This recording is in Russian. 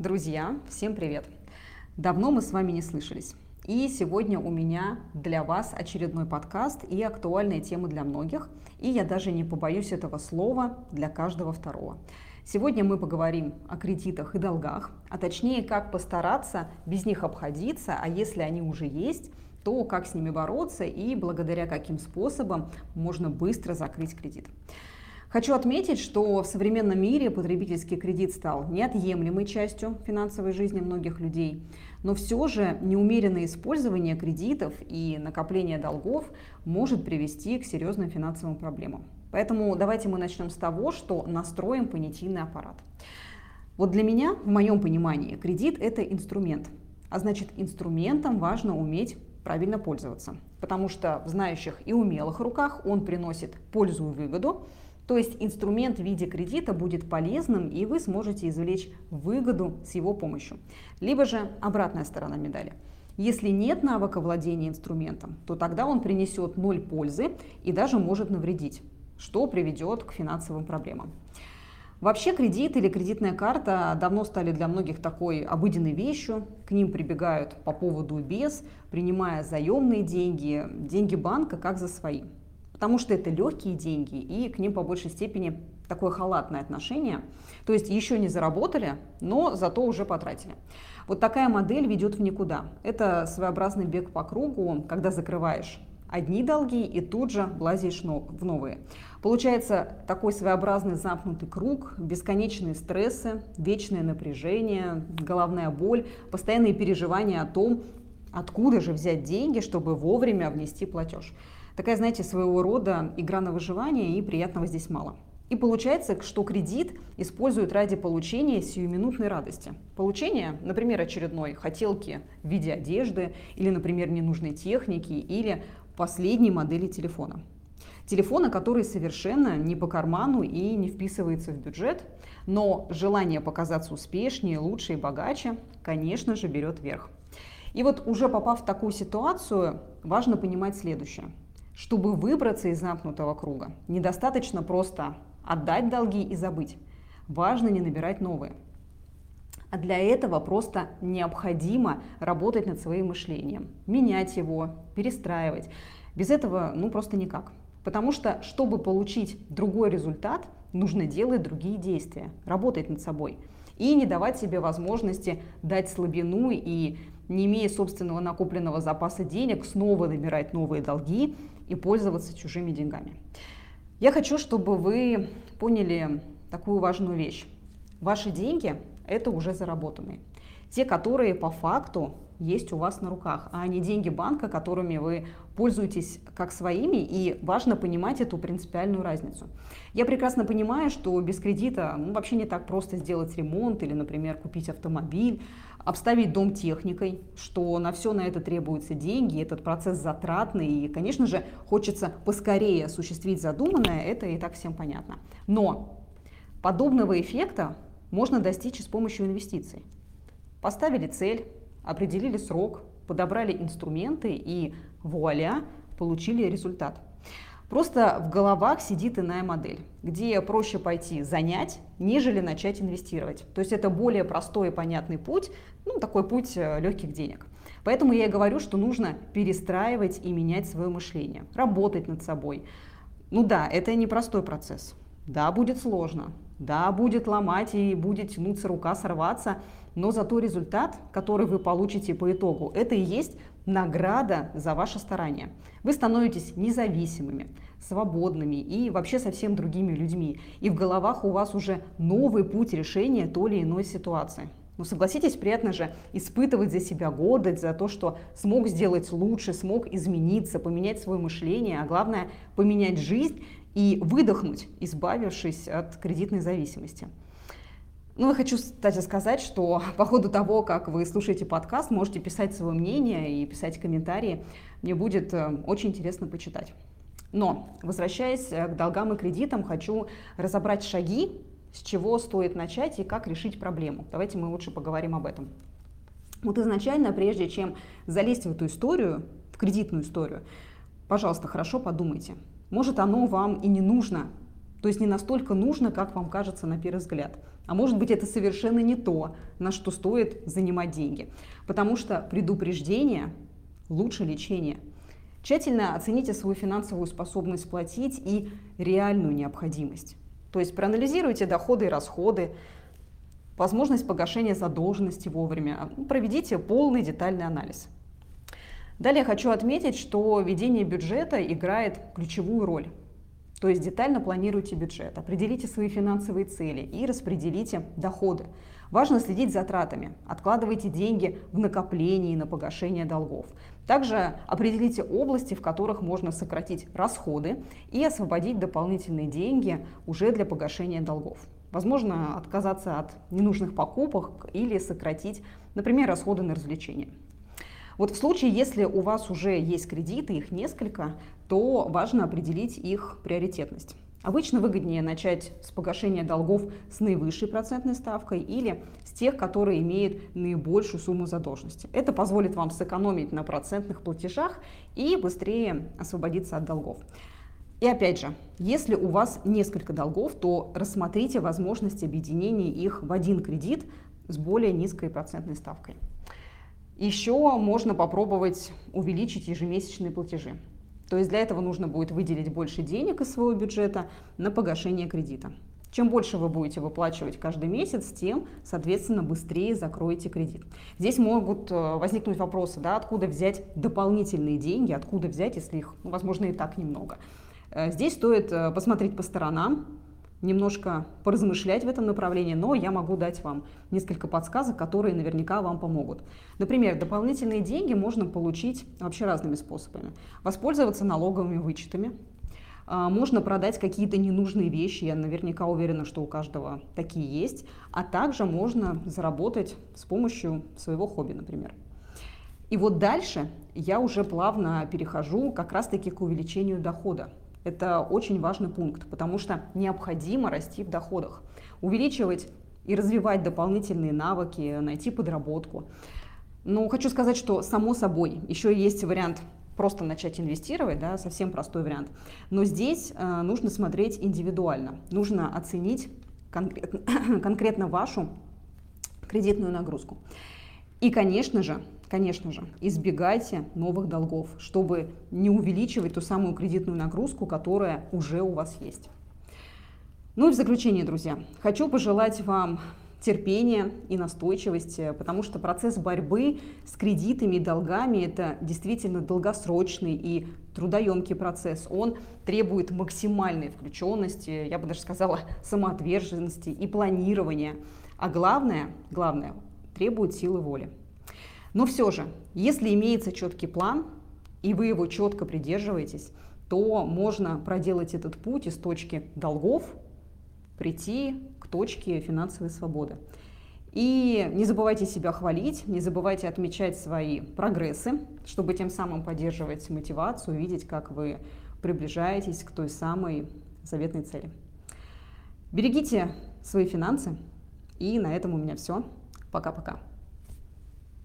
Друзья, всем привет! Давно мы с вами не слышались. И сегодня у меня для вас очередной подкаст и актуальные темы для многих. И я даже не побоюсь этого слова для каждого второго. Сегодня мы поговорим о кредитах и долгах, а точнее, как постараться без них обходиться, а если они уже есть, то как с ними бороться и благодаря каким способам можно быстро закрыть кредит. Хочу отметить, что в современном мире потребительский кредит стал неотъемлемой частью финансовой жизни многих людей, но все же неумеренное использование кредитов и накопление долгов может привести к серьезным финансовым проблемам. Поэтому давайте мы начнем с того, что настроим понятийный аппарат. Вот для меня, в моем понимании, кредит – это инструмент. А значит, инструментом важно уметь правильно пользоваться. Потому что в знающих и умелых руках он приносит пользу и выгоду, то есть инструмент в виде кредита будет полезным, и вы сможете извлечь выгоду с его помощью. Либо же обратная сторона медали. Если нет навыка владения инструментом, то тогда он принесет ноль пользы и даже может навредить, что приведет к финансовым проблемам. Вообще кредит или кредитная карта давно стали для многих такой обыденной вещью. К ним прибегают по поводу без, принимая заемные деньги, деньги банка как за свои потому что это легкие деньги, и к ним по большей степени такое халатное отношение. То есть еще не заработали, но зато уже потратили. Вот такая модель ведет в никуда. Это своеобразный бег по кругу, когда закрываешь одни долги и тут же влазишь в новые. Получается такой своеобразный замкнутый круг, бесконечные стрессы, вечное напряжение, головная боль, постоянные переживания о том, откуда же взять деньги, чтобы вовремя внести платеж. Такая, знаете, своего рода игра на выживание, и приятного здесь мало. И получается, что кредит используют ради получения сиюминутной радости. Получение, например, очередной хотелки в виде одежды, или, например, ненужной техники, или последней модели телефона. Телефона, который совершенно не по карману и не вписывается в бюджет, но желание показаться успешнее, лучше и богаче, конечно же, берет верх. И вот уже попав в такую ситуацию, важно понимать следующее – чтобы выбраться из замкнутого круга, недостаточно просто отдать долги и забыть. Важно не набирать новые. А для этого просто необходимо работать над своим мышлением, менять его, перестраивать. Без этого ну просто никак. Потому что, чтобы получить другой результат, нужно делать другие действия, работать над собой. И не давать себе возможности дать слабину и, не имея собственного накопленного запаса денег, снова набирать новые долги и пользоваться чужими деньгами. Я хочу, чтобы вы поняли такую важную вещь. Ваши деньги – это уже заработанные. Те, которые по факту есть у вас на руках, а не деньги банка, которыми вы пользуетесь как своими, и важно понимать эту принципиальную разницу. Я прекрасно понимаю, что без кредита ну, вообще не так просто сделать ремонт или, например, купить автомобиль, обставить дом техникой, что на все на это требуются деньги, этот процесс затратный, и, конечно же, хочется поскорее осуществить задуманное, это и так всем понятно. Но подобного эффекта можно достичь с помощью инвестиций. Поставили цель, определили срок, подобрали инструменты и вуаля, получили результат. Просто в головах сидит иная модель, где проще пойти занять, нежели начать инвестировать. То есть это более простой и понятный путь, ну такой путь э, легких денег. Поэтому я и говорю, что нужно перестраивать и менять свое мышление, работать над собой. Ну да, это непростой процесс. Да, будет сложно. Да, будет ломать и будет тянуться рука, сорваться. Но зато результат, который вы получите по итогу, это и есть награда за ваше старание. Вы становитесь независимыми, свободными и вообще совсем другими людьми. И в головах у вас уже новый путь решения той или иной ситуации. Ну, согласитесь, приятно же испытывать за себя гордость, за то, что смог сделать лучше, смог измениться, поменять свое мышление, а главное, поменять жизнь и выдохнуть, избавившись от кредитной зависимости. Ну, я хочу, кстати, сказать, что по ходу того, как вы слушаете подкаст, можете писать свое мнение и писать комментарии. Мне будет э, очень интересно почитать. Но, возвращаясь э, к долгам и кредитам, хочу разобрать шаги, с чего стоит начать и как решить проблему. Давайте мы лучше поговорим об этом. Вот изначально, прежде чем залезть в эту историю, в кредитную историю, пожалуйста, хорошо подумайте. Может, оно вам и не нужно, То есть не настолько нужно, как вам кажется на первый взгляд. А может быть это совершенно не то, на что стоит занимать деньги. Потому что предупреждение лучше лечения. Тщательно оцените свою финансовую способность платить и реальную необходимость. То есть проанализируйте доходы и расходы, возможность погашения задолженности вовремя. Проведите полный детальный анализ. Далее хочу отметить, что ведение бюджета играет ключевую роль. То есть детально планируйте бюджет, определите свои финансовые цели и распределите доходы. Важно следить за тратами, откладывайте деньги в накопление и на погашение долгов. Также определите области, в которых можно сократить расходы и освободить дополнительные деньги уже для погашения долгов. Возможно, отказаться от ненужных покупок или сократить, например, расходы на развлечения. Вот в случае, если у вас уже есть кредиты, их несколько, то важно определить их приоритетность. Обычно выгоднее начать с погашения долгов с наивысшей процентной ставкой или с тех, которые имеют наибольшую сумму задолженности. Это позволит вам сэкономить на процентных платежах и быстрее освободиться от долгов. И опять же, если у вас несколько долгов, то рассмотрите возможность объединения их в один кредит с более низкой процентной ставкой. Еще можно попробовать увеличить ежемесячные платежи. То есть для этого нужно будет выделить больше денег из своего бюджета на погашение кредита. Чем больше вы будете выплачивать каждый месяц, тем, соответственно, быстрее закроете кредит. Здесь могут э, возникнуть вопросы, да, откуда взять дополнительные деньги, откуда взять, если их, ну, возможно, и так немного. Э, здесь стоит э, посмотреть по сторонам, немножко поразмышлять в этом направлении, но я могу дать вам несколько подсказок, которые наверняка вам помогут. Например, дополнительные деньги можно получить вообще разными способами. Воспользоваться налоговыми вычетами, а, можно продать какие-то ненужные вещи, я наверняка уверена, что у каждого такие есть, а также можно заработать с помощью своего хобби, например. И вот дальше я уже плавно перехожу как раз-таки к увеличению дохода. Это очень важный пункт, потому что необходимо расти в доходах, увеличивать и развивать дополнительные навыки, найти подработку. Но хочу сказать, что само собой еще есть вариант просто начать инвестировать, да, совсем простой вариант. Но здесь э, нужно смотреть индивидуально, нужно оценить конкретно, конкретно вашу кредитную нагрузку. И, конечно же, конечно же, избегайте новых долгов, чтобы не увеличивать ту самую кредитную нагрузку, которая уже у вас есть. Ну и в заключение, друзья, хочу пожелать вам терпения и настойчивости, потому что процесс борьбы с кредитами и долгами – это действительно долгосрочный и трудоемкий процесс. Он требует максимальной включенности, я бы даже сказала, самоотверженности и планирования. А главное, главное, требует силы воли. Но все же, если имеется четкий план, и вы его четко придерживаетесь, то можно проделать этот путь из точки долгов, прийти к точке финансовой свободы. И не забывайте себя хвалить, не забывайте отмечать свои прогрессы, чтобы тем самым поддерживать мотивацию, видеть, как вы приближаетесь к той самой заветной цели. Берегите свои финансы. И на этом у меня все. Пока-пока.